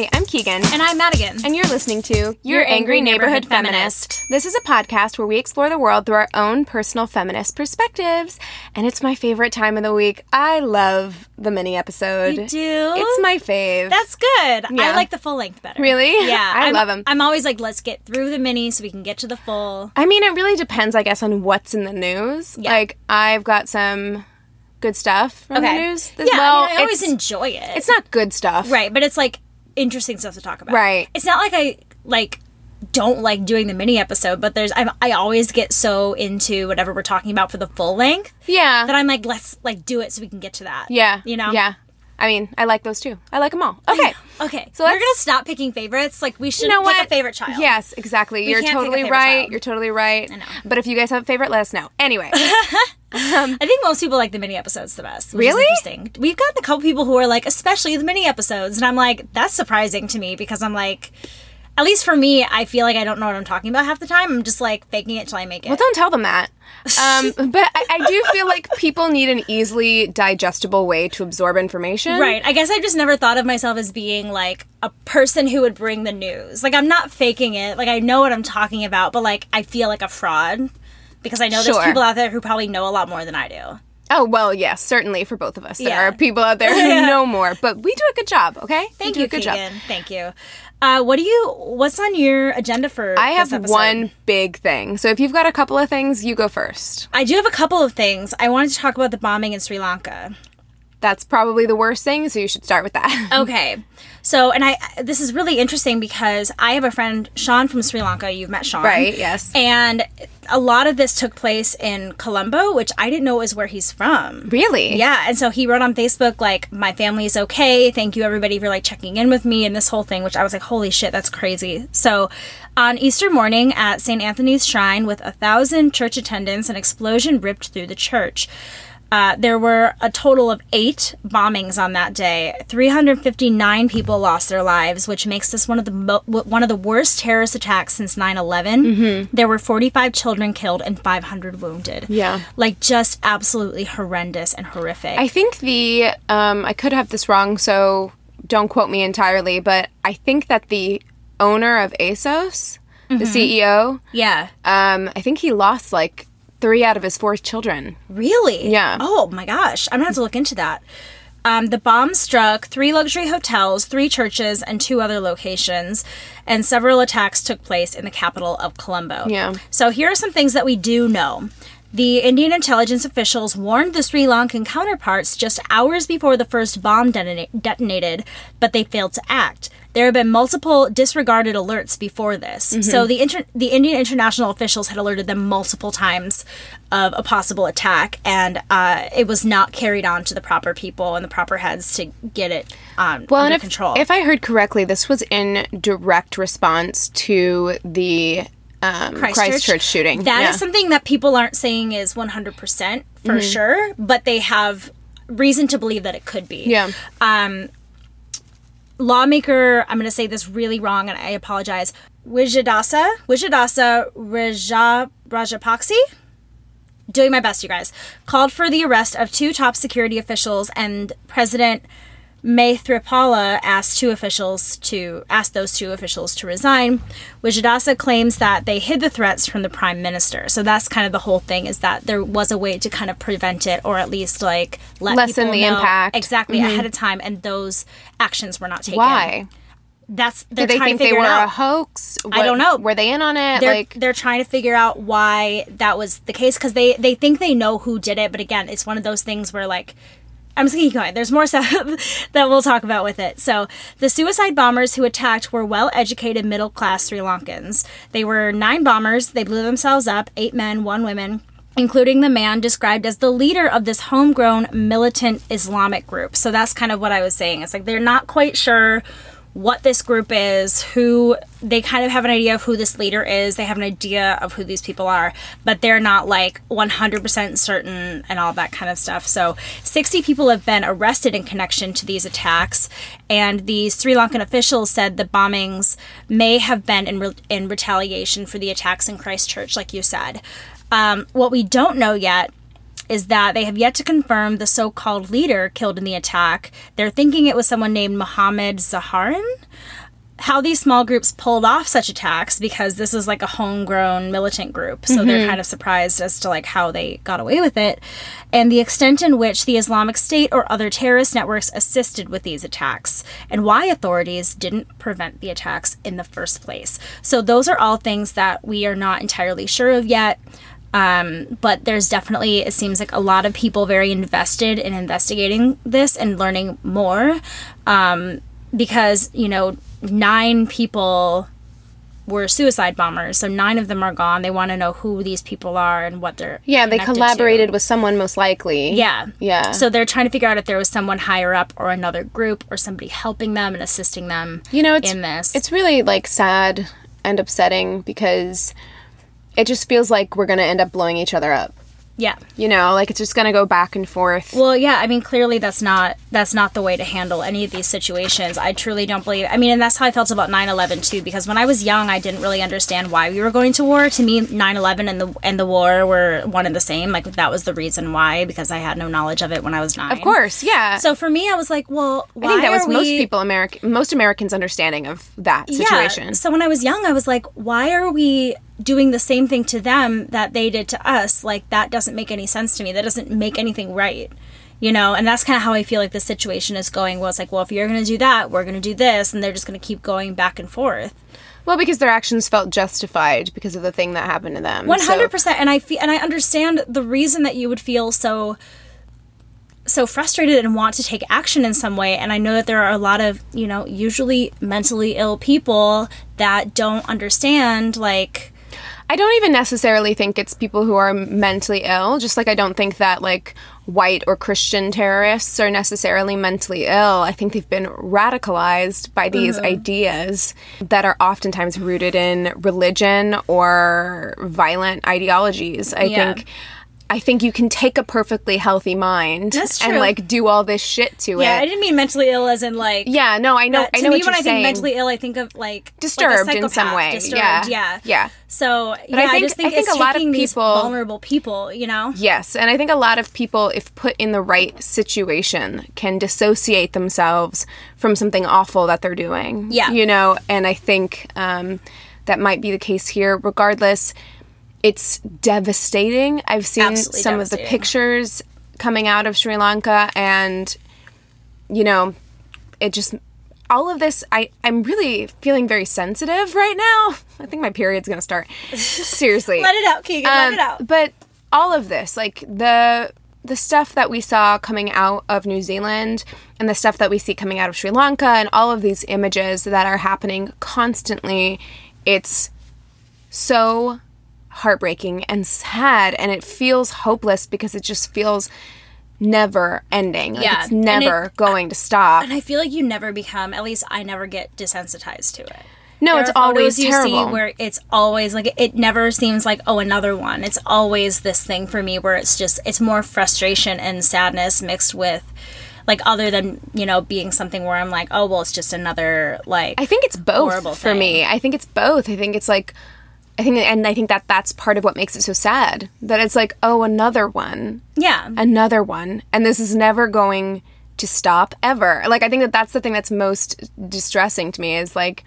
Hi, I'm Keegan. And I'm Madigan. And you're listening to Your, Your Angry, Angry Neighborhood, Neighborhood Feminist. Feminist. This is a podcast where we explore the world through our own personal feminist perspectives. And it's my favorite time of the week. I love the mini episode. You do? It's my fave. That's good. Yeah. I like the full length better. Really? Yeah. I I'm- love 'em. I'm always like, let's get through the mini so we can get to the full. I mean, it really depends, I guess, on what's in the news. Yeah. Like, I've got some good stuff from the news as yeah, well. I, mean, I always enjoy it. it's not good stuff. right, but it's like interesting stuff to talk about. Right. It's not like I like don't like doing the mini episode, but there's I'm, I always get so into whatever we're talking about for the full length Yeah. that I'm like, let's like do it so we can get to that. yeah. You know. Yeah. I mean, I like those too. I like them all. Okay. Okay. So we're gonna stop picking favorites. Like we should you know pick what? a favorite child. Yes, exactly. You're can't pick a totally favorite right. child. You're totally right. I know. But if you guys have a favorite, let us know. Anyway, um, I think most people like the mini episodes the best. Which Really? Is interesting. We've gotten a couple people who are like, especially the mini episodes, and I'm like, that's surprising to me because I'm like, at least for me, I feel like I don't know what I'm talking about half the time. I'm just like faking it till I make it. well, don't tell them that. Um, but I, I do feel like people need an easily digestible way to absorb information. Right. I guess I just never thought of myself as being like a person who would bring the news. Like I'm not faking it. Like I know what I'm talking about, but like I feel like a fraud because I know Sure. there's people out there who probably know a lot more than I do. Oh well, yes, certainly for both of us. There Yeah. are people out there who know more, but we do a good job. Okay, Thank you, good Keegan. job. Thank you. Uh, what do you? What's on your agenda for? I have one big thing. So if you've got a couple of things, you go first. I do have a couple of things. I wanted to talk about the bombing in Sri Lanka. That's probably the worst thing, so you should start with that. Okay. So, and I this is really interesting because I have a friend Sean from Sri Lanka. You've met Sean. Right, yes. And a lot of this took place in Colombo, which I didn't know was where he's from. really? Yeah, and so he wrote on Facebook like, "My family is okay. Thank you everybody for like checking in with me and this whole thing." Which I was like, "Holy shit, that's crazy!" So, on Easter morning at St. Anthony's Shrine, with a thousand church attendants, an explosion ripped through the church. Uh, there were a total of eight bombings on that day. 359 people lost their lives, which makes this one of the mo- one of the worst terrorist attacks since 9/11. There were 45 children killed and 500 wounded. Yeah. like just absolutely horrendous and horrific. I think the um, I could have this wrong, so don't quote me entirely, but I think that the owner of ASOS, the CEO, yeah, um, I think he lost like three out of his four children. really. Yeah. Oh my gosh, I'm gonna have to look into that. Um, the bomb struck three luxury hotels, three churches, and two other locations, and several attacks took place in the capital of Colombo. Yeah. So here are some things that we do know. The Indian intelligence officials warned the Sri Lankan counterparts just hours before the first bomb detona- detonated, but they failed to act. There have been multiple disregarded alerts before this. So the inter- the Indian international officials had alerted them multiple times of a possible attack, and uh, it was not carried on to the proper people and the proper heads to get it um, Well, under if, control. if I heard correctly, this was in direct response to the um, Christchurch. shooting. That is Yeah. something that people aren't saying is 100% for sure, but they have reason to believe that it could be. Yeah. Lawmaker, I'm going to say this really wrong and I apologize. Wijadasa, Wijadasa Raja, Rajapakse? doing my best, you guys, called for the arrest of two top security officials and President Maithripala asked two officials to ask those two officials to resign. Wijadasa claims that they hid the threats from the prime minister. So that's kind of the whole thing is that there was a way to kind of prevent it or at least like let Lessen people the know impact. exactly mm-hmm. ahead of time and those actions were not taken. Why? That's they're Did they trying think to they figure were out. a hoax? I don't know. Were they in on it? they're, like, they're trying to figure out why that was the case because they they think they know who did it but again it's one of those things where like i'm just gonna keep going. There's more stuff that we'll talk about with it. So the suicide bombers who attacked were well educated middle class sri lankans. They were nine bombers. They blew themselves up eight men one woman including the man described as the leader of this homegrown militant islamic group. So that's kind of what i was saying. It's like they're not quite sure what this group is, who they kind of have an idea of who this leader is, they have an idea of who these people are, but they're not like 100% certain and all that kind of stuff. So, 60 people have been arrested in connection to these attacks, and the Sri Lankan officials said the bombings may have been in, re- in retaliation for the attacks in Christchurch, like you said. Um, what we don't know yet is that they have yet to confirm the so called leader killed in the attack. They're thinking it was someone named Mohammed Zaharan. How these small groups pulled off such attacks because this is like a homegrown militant group, so they're mm-hmm. kind of surprised as to like how they got away with it, and the extent in which the Islamic State or other terrorist networks assisted with these attacks, and why authorities didn't prevent the attacks in the first place. So those are all things that we are not entirely sure of yet. Um, but there's definitely, it seems like a lot of people very invested in investigating this and learning more. Um, because, you know, nine people were suicide bombers. So nine of them are gone. They want to know who these people are and what they're. yeah, they connected to. collaborated with someone most likely. Yeah. Yeah. So they're trying to figure out if there was someone higher up or another group or somebody helping them and assisting them you know, it's in this. it's really like sad and upsetting because it just feels like we're gonna end up blowing each other up. yeah. You know, like it's just gonna go back and forth. Well, yeah, I mean, clearly that's not that's not the way to handle any of these situations. I truly don't believe. I mean, and that's how I felt about 9/11 too because when I was young, I didn't really understand why we were going to war. To me, 9/11 and the and the war were one and the same. Like that was the reason why because I had no knowledge of it when I was 9. of course, yeah. So for me, I was like, well, I think that was are most people American most Americans' understanding of that situation. Yeah. So when I was young, I was like, why are we doing the same thing to them that they did to us? Like that doesn't make any sense to me. That doesn't make anything right. You know, and that's kind of how I feel like the situation is going. Well, it's like, well, if you're going to do that, we're going to do this, and they're just going to keep going back and forth. Well, because their actions felt justified because of the thing that happened to them. Hundred percent, and I feel, and I understand the reason that you would feel so so frustrated and want to take action in some way. And I know that there are a lot of you know usually mentally ill people that don't understand like I don't even necessarily think it's people who are mentally ill, just like I don't think that like white or Christian terrorists are necessarily mentally ill. I think they've been radicalized by these mm-hmm. ideas that are oftentimes rooted in religion or violent ideologies. I Yeah. think I think you can take a perfectly healthy mind and like do all this shit to it. yeah. I didn't mean mentally ill as in like Yeah, no, I know. that- I know me, what when I saying. think mentally ill, I think of like Disturbed like in some way. Disturbed, Yeah. yeah, Yeah. So yeah, I I, think- just think I think it's a lot of people- vulnerable people, you know. Yes, and I think a lot of people, if put in the right situation, can dissociate themselves from something awful that they're doing. Yeah. You know, and I think um, that might be the case here. Regardless, it's devastating. I've seen Absolutely some of the pictures coming out of Sri Lanka, and, you know, it just. All of this, I, I'm really feeling very sensitive right now. I think my period's gonna start. Seriously. Let it out, Keegan. let Um, it out. But all of this, like the the stuff that we saw coming out of New Zealand and the stuff that we see coming out of Sri Lanka and all of these images that are happening constantly, it's so heartbreaking and sad and it feels hopeless because it just feels never ending. Like Yeah, it's never it- going to stop. And I feel like you never become. At least I never get desensitized to it. no, There it's always you terrible. see where it's always like it never seems like oh another one. It's always this thing for me where it's just it's more frustration and sadness mixed with like other than you know being something where I'm like oh well it's just another like I think it's both for me. I think it's both. I think it's like I think, and I think that that's part of what makes it so sad. That it's like, oh, another one, Yeah. another one, and this is never going to stop ever. Like, I think that that's the thing that's most distressing to me is like,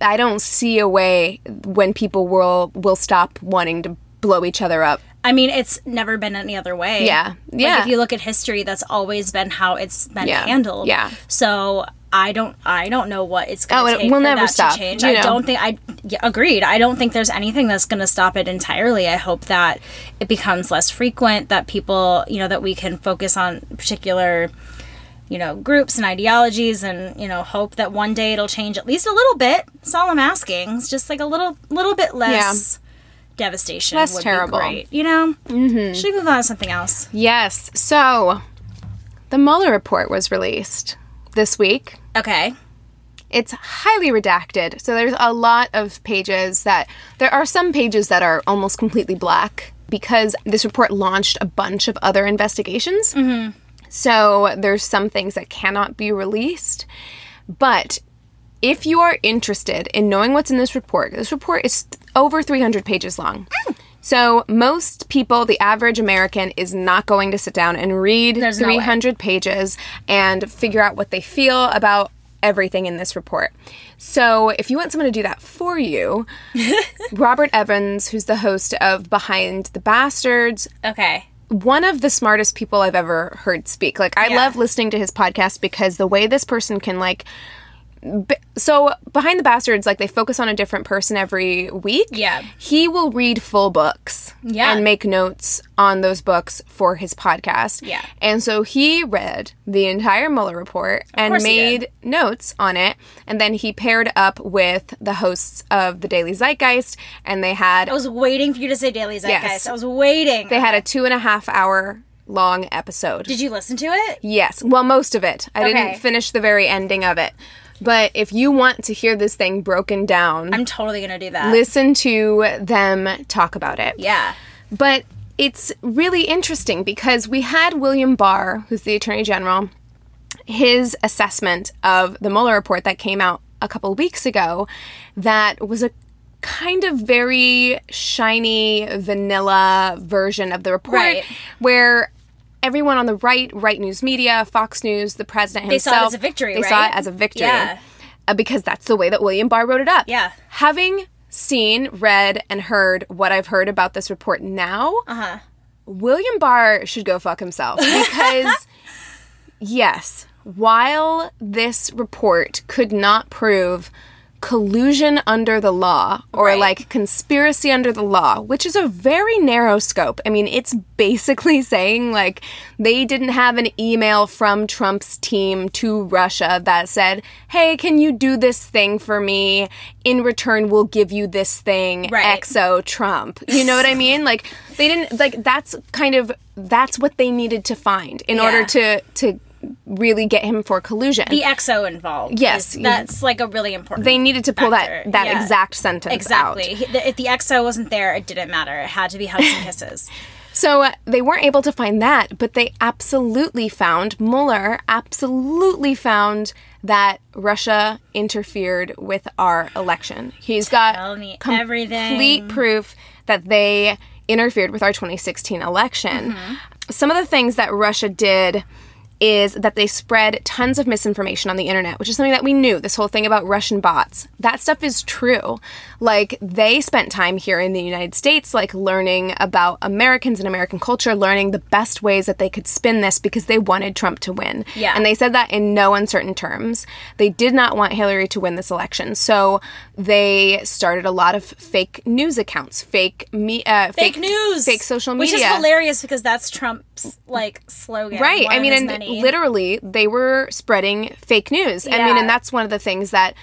I don't see a way when people will will stop wanting to blow each other up. I mean, it's never been any other way. Yeah. Like, Yeah. if you look at history, that's always been how it's been Yeah. handled. Yeah. So I don't, I don't know what it's going Oh, to it will never stop, change. you I know. don't think I yeah, agreed. I don't think there's anything that's going to stop it entirely. I hope that it becomes less frequent. That people, you know, that we can focus on particular. You know, groups and ideologies, and you know, hope that one day it'll change at least a little bit. That's all I'm asking. It's just like a little, little bit less devastation. Less would terrible. Be great, you know. Mm-hmm. Should we move on to something else? Yes. So, the Mueller report was released this week. Okay. It's highly redacted. So there's a lot of pages that there are some pages that are almost completely black because this report launched a bunch of other investigations. Mm-hmm. So there's some things that cannot be released. But if you are interested in knowing what's in this report, this report is over 300 pages long. Mm. So most people, the average American, is not going to sit down and read There's no 300 pages and figure out what they feel about everything in this report. So if you want someone to do that for you, Robert Evans, who's the host of Behind the Bastards, Okay. one of the smartest people I've ever heard speak. Like I Yeah. love listening to his podcast because the way this person can like so behind the bastards like they focus on a different person every week Yeah. he will read full books Yeah. and make notes on those books for his podcast Yeah. and so he read the entire Mueller report and made notes on it and then he paired up with the hosts of the Daily Zeitgeist and they had I was waiting for you to say Daily Zeitgeist. Yes. I was waiting. they had a two and a half hour long episode Did you listen to it? Yes. Well, most of it. I Okay. didn't finish the very ending of it. But if you want to hear this thing broken down, I'm totally gonna do that. listen to them talk about it. yeah. But it's really interesting because we had William Barr, who's the Attorney General, his assessment of the Mueller report that came out a couple weeks ago that was a kind of very shiny vanilla version of the report Right. where everyone on the right, right news media, Fox News, the president himself. They saw it as a victory, They saw it as a victory. Yeah. Uh, because that's the way that William Barr wrote it up. Yeah. Having seen, read, and heard what I've heard about this report now, Uh-huh. William Barr should go fuck himself because, yes, while this report could not prove collusion under the law or Right. like conspiracy under the law, which is a very narrow scope. I mean, it's basically saying like they didn't have an email from Trump's team to Russia that said, "Hey, can you do this thing for me? In return, we'll give you this thing." Right. XO Trump. You know what I mean? Like they didn't like that's kind of that's what they needed to find in order to to really get him for collusion. The XO involved. Yes. is- That's like a really important. they needed to pull factor. that that Yeah. exact sentence Exactly. out. He- the- If the XO wasn't there, it didn't matter. It had to be hugs and kisses. So uh, they weren't able to find that, but they absolutely found Mueller absolutely found that Russia interfered with our election. He's got Tell me complete everything. proof that they interfered with our 2016 election. Mm-hmm. Some of the things that Russia did is that they spread tons of misinformation on the internet, which is something that we knew. This whole thing about Russian bots. That stuff is true. Like they spent time here in the United States like learning about Americans and American culture, learning the best ways that they could spin this because they wanted Trump to win. Yeah. And they said that in no uncertain terms. They did not want Hillary to win this election. So they started a lot of fake news accounts, fake me uh, Fake news, fake social media. which is hilarious because that's Trump's like slogan. Right. I mean, and many. literally, they were spreading fake news. I mean, and that's one of the things that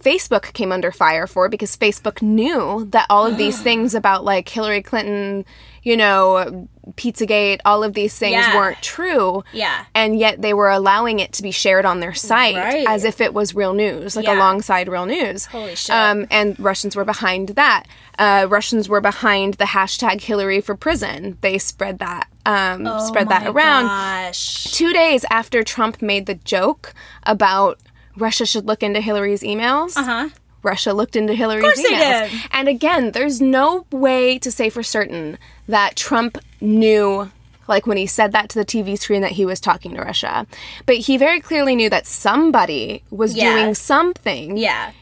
Facebook came under fire for because Facebook knew that all of these things about like Hillary Clinton, you know, Pizzagate, all of these things Yeah. weren't true. Yeah. And yet they were allowing it to be shared on their site Right. as if it was real news, like Yeah. alongside real news. Holy shit. Um, and Russians were behind that. Uh, Russians were behind the hashtag Hillary for prison. They spread that, um, spread that Oh around Gosh. two days after Trump made the joke about Russia should look into Hillary's emails, Uh huh. Russia looked into Hillary's emails. And again, there's no way to say for certain that Trump knew, like when he said that to the TV screen, that he was talking to Russia. But he very clearly knew that somebody was Yeah. doing something. Yeah.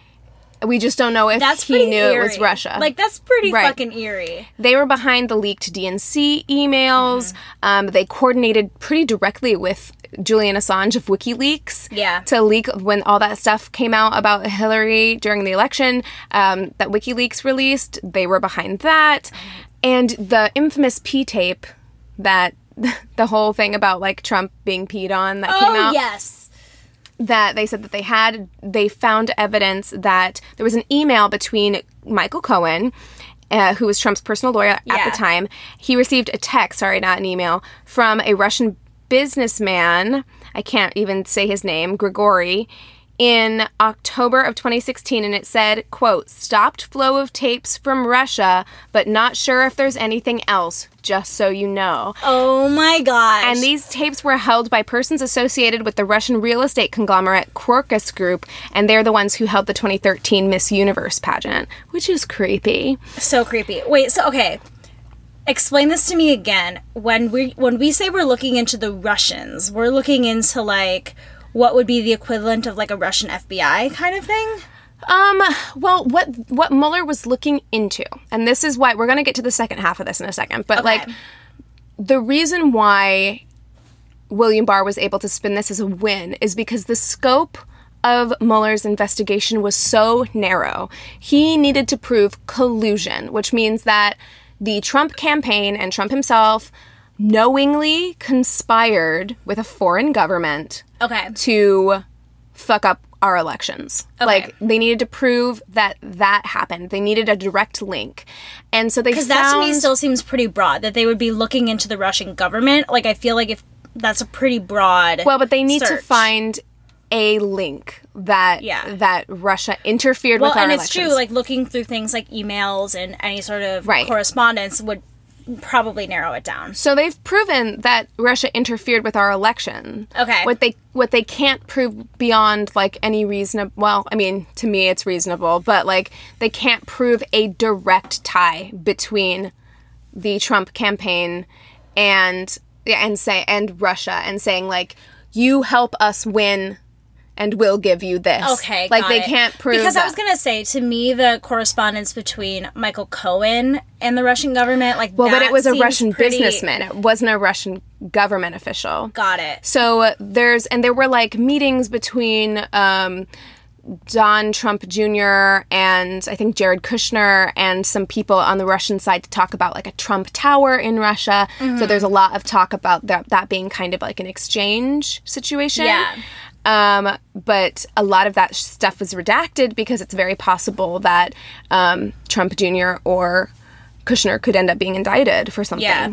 We just don't know if That's he knew eerie. it was Russia. Like that's pretty Right. fucking eerie. they were behind the leaked DNC emails. Um, they coordinated pretty directly with Julian Assange of WikiLeaks. Yeah. To leak when all that stuff came out about Hillary during the election um, that WikiLeaks released. They were behind that. And the infamous P tape that the whole thing about like Trump being peed on that came Oh out yes. that they said that they had they found evidence that there was an email between Michael Cohen uh, who was Trump's personal lawyer at Yeah. the time he received a text sorry not an email from a Russian businessman I can't even say his name Grigory in October of 2016 and it said quote stopped flow of tapes from Russia but not sure if there's anything else just so you know Oh my gosh. and these tapes were held by persons associated with the Russian real estate conglomerate Crocus Group, and they're the ones who held the 2013 Miss Universe pageant, which is creepy. so creepy. Wait, so okay. Explain this to me again. When we when we say we're looking into the Russians, we're looking into like what would be the equivalent of like a Russian FBI kind of thing? Um, well, what what Mueller was looking into, and this is why we're gonna get to the second half of this in a second, but like the reason why William Barr was able to spin this as a win is because the scope of Mueller's investigation was so narrow. He needed to prove collusion, which means that the Trump campaign and Trump himself knowingly conspired with a foreign government Okay. to fuck up our elections. Like they needed to prove that that happened. They needed a direct link, and so they Because found that to me still seems pretty broad that they would be looking into the Russian government. Like I feel like if that's a pretty broad. well, but they need to find a link that Yeah. that Russia interfered Well, with our and elections. it's true. Like looking through things like emails and any sort of Right. correspondence would probably narrow it down. So they've proven that Russia interfered with our election. Okay. What they what they can't prove beyond like any reasonable well, I mean, to me it's reasonable, but like they can't prove a direct tie between the Trump campaign and and say and Russia and saying like you help us win and we'll give you this. Okay, Like they it. can't prove because I was gonna say to me the correspondence between Michael Cohen and the Russian government, like well, but it was a Russian pretty- businessman. It wasn't a Russian government official. Got it. So uh, there's and there were like meetings between um, Don Trump Jr. and I think Jared Kushner and some people on the Russian side to talk about like a Trump Tower in Russia. So there's a lot of talk about that that being kind of like an exchange situation. Yeah. Um, but a lot of that stuff was redacted because it's very possible that um, Trump Jr. or Kushner could end up being indicted for something. Yeah.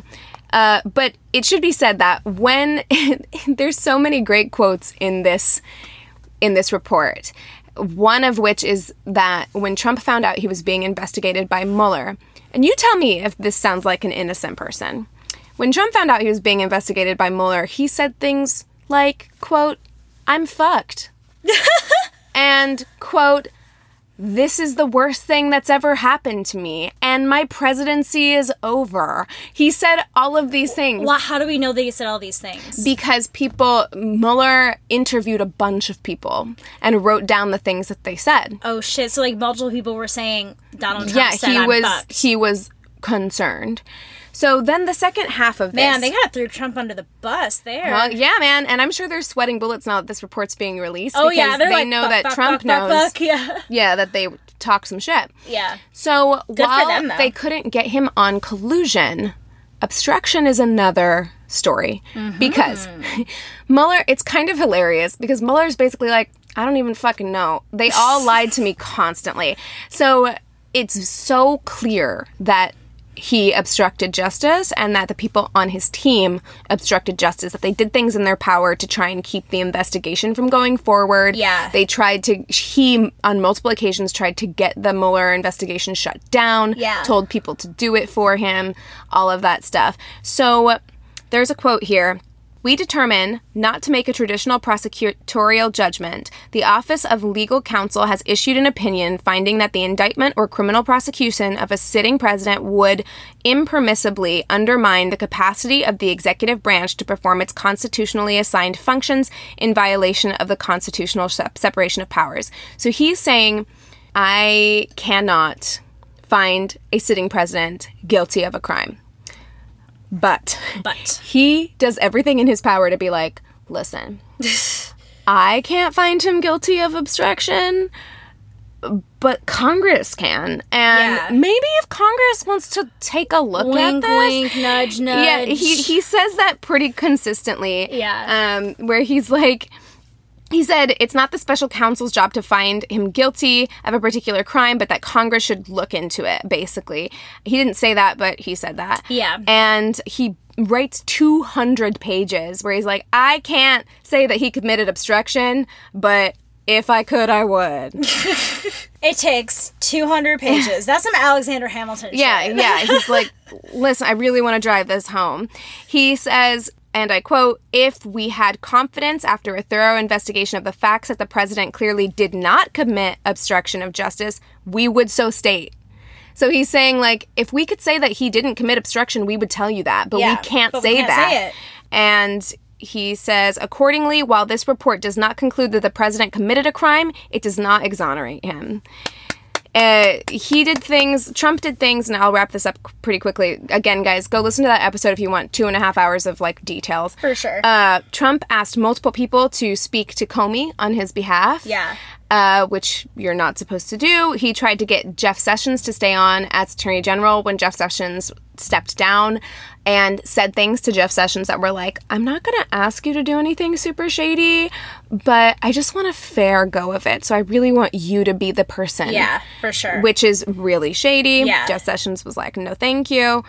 Uh, but it should be said that when there's so many great quotes in this in this report. One of which is that when Trump found out he was being investigated by Mueller, and you tell me if this sounds like an innocent person. When Trump found out he was being investigated by Mueller, he said things like, quote, I'm fucked. and, quote, this is the worst thing that's ever happened to me, and my presidency is over. He said all of these things Well, how do we know that he said all these things? because people, Mueller interviewed a bunch of people and wrote down the things that they said. oh shit! So like multiple people were saying Donald Trump yeah, said he I'm was fucked. he was concerned. So then the second half of this, Man, they kind of threw Trump under the bus there. well, yeah, man, and I'm sure they're sweating bullets now that this report's being released. oh yeah, they like know fuck, that fuck, Trump fuck, knows. Yeah, Yeah, that they talk some shit. yeah. So for while them, they couldn't get him on collusion, obstruction is another story Mm-hmm. because Mueller. It's kind of hilarious because Mueller's basically like, I don't even fucking know. They all lied to me constantly. So it's so clear that he obstructed justice and that the people on his team obstructed justice that they did things in their power to try and keep the investigation from going forward Yeah. they tried to he on multiple occasions tried to get the Mueller investigation shut down Yeah. told people to do it for him all of that stuff so there's a quote here We determine not to make a traditional prosecutorial judgment. The Office of Legal Counsel has issued an opinion finding that the indictment or criminal prosecution of a sitting president would impermissibly undermine the capacity of the executive branch to perform its constitutionally assigned functions in violation of the constitutional separation of powers. So he's saying, I cannot find a sitting president guilty of a crime. But But he does everything in his power to be like, listen, I can't find him guilty of obstruction, but Congress can. And Yeah. maybe if Congress wants to take a look wink, at this. wink, nudge, nudge. Yeah, he, he says that pretty consistently. Yeah. Um, where he's like, he said it's not the special counsel's job to find him guilty of a particular crime, but that Congress should look into it, basically. He didn't say that, but he said that. Yeah. And he writes 200 pages where he's like, I can't say that he committed obstruction, but if I could, I would. It takes 200 pages. That's some Alexander Hamilton Yeah, yeah. He's like, listen, I really want to drive this home. He says, and I quote, if we had confidence after a thorough investigation of the facts that the president clearly did not commit obstruction of justice, we would so state. So he's saying, like, if we could say that he didn't commit obstruction, we would tell you that, but Yeah, we can't but we say can't that. say. And he says, accordingly, while this report does not conclude that the president committed a crime, it does not exonerate him. Uh, he did things, Trump did things, and I'll wrap this up pretty quickly. Again, guys, go listen to that episode if you want two and a half hours of like details. For sure. Uh, Trump asked multiple people to speak to Comey on his behalf. Yeah. Uh, which you're not supposed to do. He tried to get Jeff Sessions to stay on as Attorney General when Jeff Sessions stepped down and said things to Jeff Sessions that were like, I'm not going to ask you to do anything super shady, but I just want a fair go of it. So I really want you to be the person Yeah, for sure. which is really shady. Yeah. Jeff Sessions was like, no, thank you.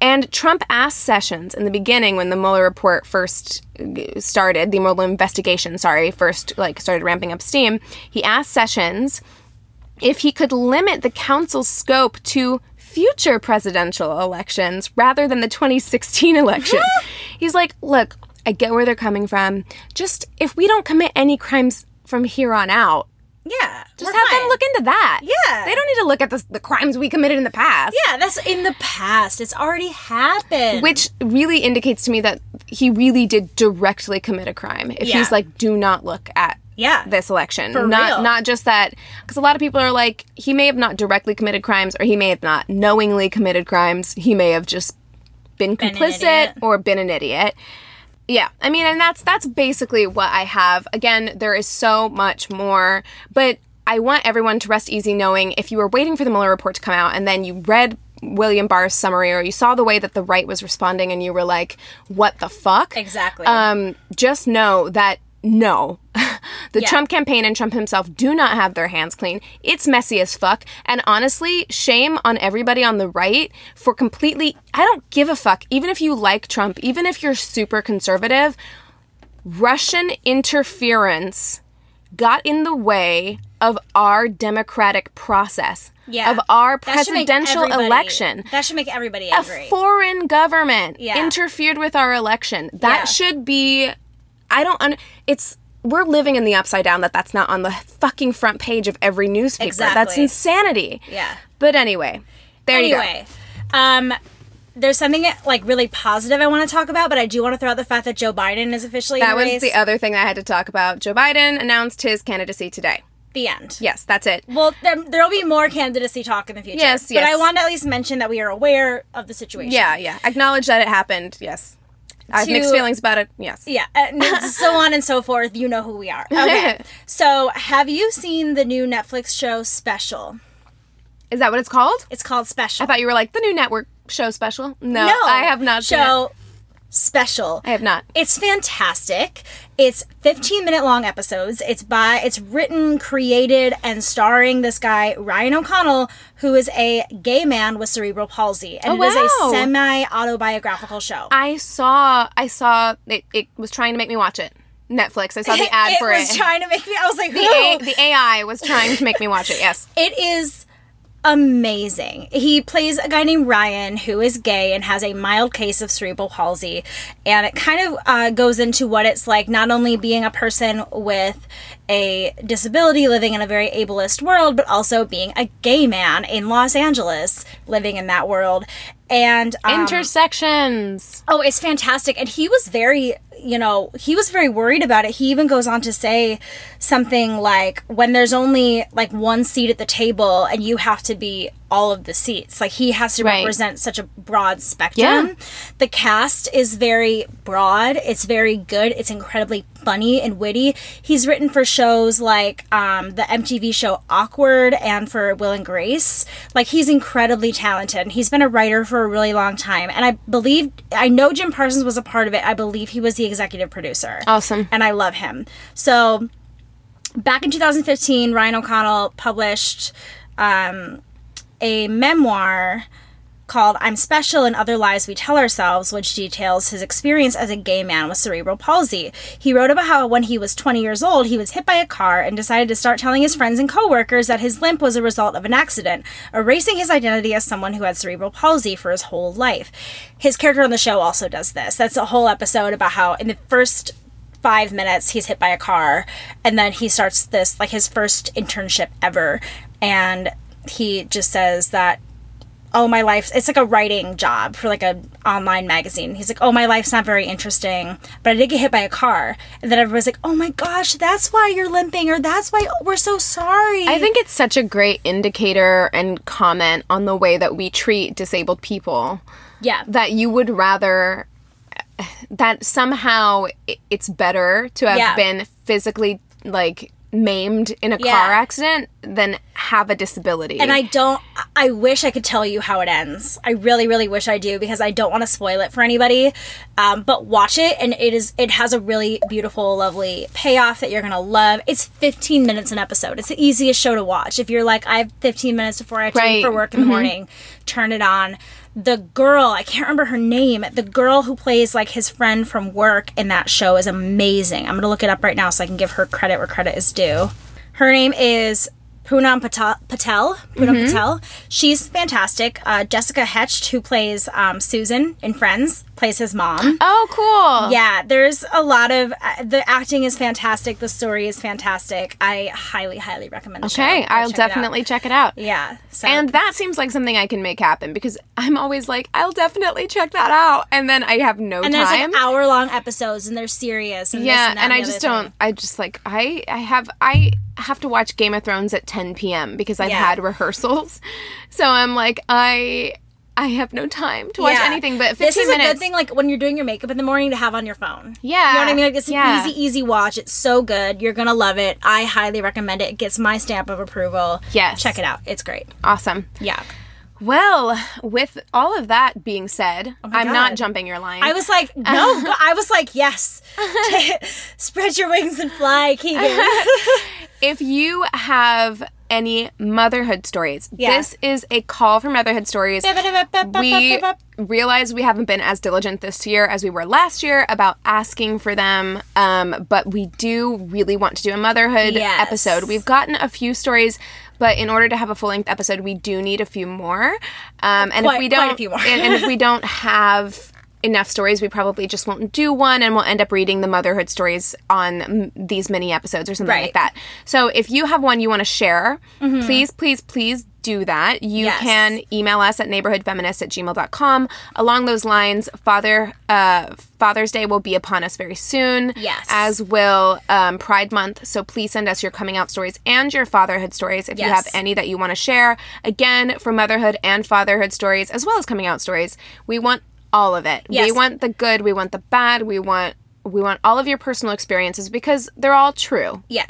And Trump asked Sessions in the beginning when the Mueller report first uh, started, the Mueller investigation, sorry, first like started ramping up steam. He asked Sessions if he could limit the council's scope to future presidential elections rather than the 2016 election. He's like, look, I get where they're coming from. Just if we don't commit any crimes from here on out, yeah. just have fine. them look into that. Yeah. They don't need to look at the, the crimes we committed in the past. Yeah, that's in the past. It's already happened. Which really indicates to me that he really did directly commit a crime. If Yeah. he's like, do not look at Yeah. this election. For not real. not just that because a lot of people are like, he may have not directly committed crimes or he may have not knowingly committed crimes. He may have just been Been complicit or been an idiot. Yeah, I mean, and that's that's basically what I have. Again, there is so much more, but I want everyone to rest easy knowing if you were waiting for the Mueller report to come out and then you read William Barr's summary or you saw the way that the right was responding and you were like, "What the fuck?" Exactly. Um, just know that no, the Yeah. Trump campaign and Trump himself do not have their hands clean. It's messy as fuck. And honestly, shame on everybody on the right for completely. I don't give a fuck. Even if you like Trump, even if you're super conservative, Russian interference got in the way of our democratic process, yeah. of our That presidential everybody- election That should make everybody a foreign government Yeah. interfered with our election. That Yeah. should be. I don't. Un, it's we're living in the upside down. That that's not on the fucking front page of every newspaper. Exactly. That's insanity. Yeah. But anyway, there you go. anyway, um, there's something like really positive I want to talk about, but I do want to throw out the fact that Joe Biden is officially That was the other thing that I had to talk about. Joe Biden announced his candidacy today. the end. Yes, that's it. Well, there will be more candidacy talk in the future. Yes, But I want to at least mention that we are aware of the situation. Yeah, yeah. Acknowledge that it happened. Yes. I have To- mixed feelings about it. Yes. Yeah, uh, and so on and so forth. You know who we are. Okay. so, have you seen the new Netflix show Special? Is that what it's called? It's called Special. I thought you were like the new network show special. No, I have not seen it. show Special. I have not. It's fantastic. It's 15 minute long episodes. It's by it's written, created and starring this guy Ryan O'Connell who is a gay man with cerebral palsy and Oh, it is a semi autobiographical show. I saw I saw it, it was trying to make me watch it. Netflix. I saw the ad it for was it. Was trying to make me I was like, the, A, the AI was trying to make me watch it. Yes. it is amazing. He plays a guy named Ryan who is gay and has a mild case of cerebral palsy. And it kind of uh, goes into what it's like not only being a person with a disability living in a very ableist world, but also being a gay man in Los Angeles living in that world. And um, Intersections. Oh, it's fantastic. And he was very, you know, he was very worried about it. He even goes on to say something like, when there's only like one seat at the table and you have to be all of the seats, like he has to Right. represent such a broad spectrum. Yeah. The cast is very broad, it's very good, it's incredibly funny and witty. He's written for shows like um, the MTV show Awkward and for Will and Grace. Like he's incredibly talented. He's been a writer for a really long time, and I believe I know Jim Parsons was a part of it. I believe he was the executive producer. Awesome. and I love him. So back in 2015, Ryan O'Connell published um, a memoir called I'm Special and Other Lies We Tell Ourselves, which details his experience as a gay man with cerebral palsy. He wrote about how when he was 20 years old, he was hit by a car and decided to start telling his friends and coworkers that his limp was a result of an accident, erasing his identity as someone who had cerebral palsy for his whole life. His character on the show also does this. That's a whole episode about how in the first five minutes he's hit by a car and then he starts this like his first internship ever and he just says that oh my life it's like a writing job for like a online magazine. He's like oh my life's not very interesting but i did get hit by a car. And then everyone's like oh my gosh that's why you're limping or that's why oh, we're so sorry. I think it's such a great indicator and comment on the way that we treat disabled people. Yeah. That you would rather that somehow it's better to have Yeah. been physically like maimed in a Yeah. car accident than have a disability. And I don't, I wish I could tell you how it ends. I really, really wish I do because I don't want to spoil it for anybody. Um, but watch it and it is, it has a really beautiful, lovely payoff that you're going to love. It's 15 minutes an episode. It's the easiest show to watch. If you're like, I have 15 minutes before I have to leave Right. for work in the morning, turn it on. The girl, I can't remember her name, the girl who plays like his friend from work in that show is amazing. I'm going to look it up right now so I can give her credit where credit is due. Her name is Punam Patel. Patel. Punam Patel. She's fantastic. Uh, Jessica Hecht, who plays um, Susan in Friends, plays his mom. oh, cool. Yeah, there's a lot of uh, the acting is fantastic. The story is fantastic. I highly, highly recommend. Okay, I'll check it definitely check it out. Yeah. So And that seems like something I can make happen because I'm always like, I'll definitely check that out, and then I have no and there's time. like hour long episodes, and they're serious. And this yeah, and, and I just don't. thing. I just like I I have I have to watch Game of Thrones at 10 p.m. because I've Yeah. had rehearsals, so I'm like I I have no time to watch Yeah. anything. But 15 this is minutes. a good thing, like when you're doing your makeup in the morning, to have on your phone. Yeah, you know what I mean. Like it's an yeah. easy, easy watch. It's so good. You're gonna love it. I highly recommend it. It gets my stamp of approval. Yes. check it out. It's great. Awesome. Yeah. Well, with all of that being said, oh I'm not Oh jumping your line. I was like, no. I was like, yes. Spread your wings and fly, Keegan. if you have any motherhood stories, Yeah. this is a call for motherhood stories. we realize we haven't been as diligent this year as we were last year about asking for them, um, but we do really want to do a motherhood Yes. episode. We've gotten a few stories. But in order to have a full length episode, we do need a few more. Um, and Quite- if we don't, a few more. and, and if we don't have enough stories, we probably just won't do one, and we'll end up reading the motherhood stories on mm, these mini episodes or something like Right. Mm-hmm. that. So if you have one you want to share, please, please, please do that. You Yes. can email us at neighborhoodfeminist at gmail.com. Along those lines, Father uh, Father's Day will be upon us very soon. Yes. As will um, Pride Month. So please send us your coming out stories and your fatherhood stories if you have any that you want to share. Again, for motherhood and fatherhood stories, as well as coming out stories. We want all of it. We want the good, we want the bad, we want we want all of your personal experiences because they're all true. Yeah.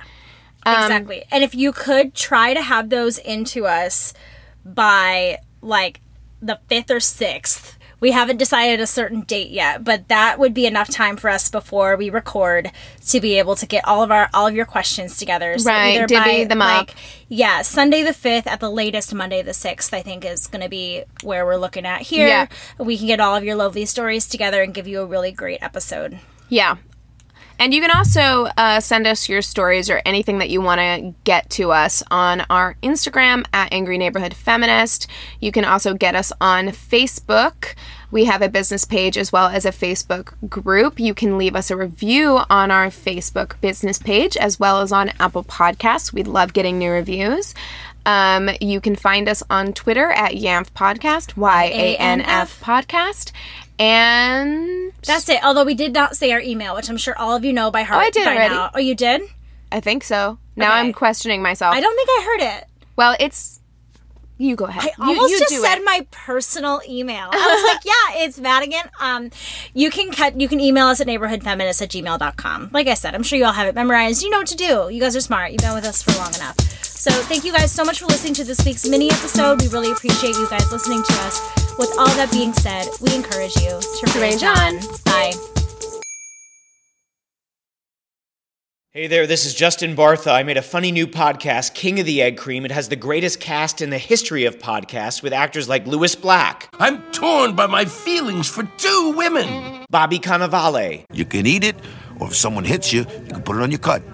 Um, exactly. And if you could try to have those into us by like the 5th or 6th. We haven't decided a certain date yet, but that would be enough time for us before we record to be able to get all of our all of your questions together. So Right, divvy them up. Yeah, Sunday the 5th at the latest Monday the 6th I think is going to be where we're looking at here. Yeah. We can get all of your lovely stories together and give you a really great episode. Yeah. And you can also uh, send us your stories or anything that you want to get to us on our Instagram at Angry Neighborhood Feminist. You can also get us on Facebook. We have a business page as well as a Facebook group. You can leave us a review on our Facebook business page as well as on Apple Podcasts. We love getting new reviews. Um, you can find us on Twitter at Yanf Podcast, Y A N F Podcast. And That's it. Although we did not say our email, which I'm sure all of you know by heart. Oh, I did already. Now. Oh, you did? I think so. Now Okay. I'm questioning myself. I don't think I heard it. Well, it's. You go ahead. I You- almost you just said it. my personal email. I was like, yeah, it's Madigan. Um, you can cut, you can email us at neighborhoodfeminist at gmail.com. Like I said, I'm sure you all have it memorized. You know what to do. You guys are smart. You've been with us for long enough. So thank you guys so much for listening to this week's mini episode. We really appreciate you guys listening to us. With all that being said, we encourage you to rage on. Bye. Hey there, this is Justin Bartha. I made a funny new podcast, King of the Egg Cream. It has the greatest cast in the history of podcasts with actors like Lewis Black, I'm torn by my feelings for two women. Bobby Cannavale, You can eat it, or if someone hits you, you can put it on your cut.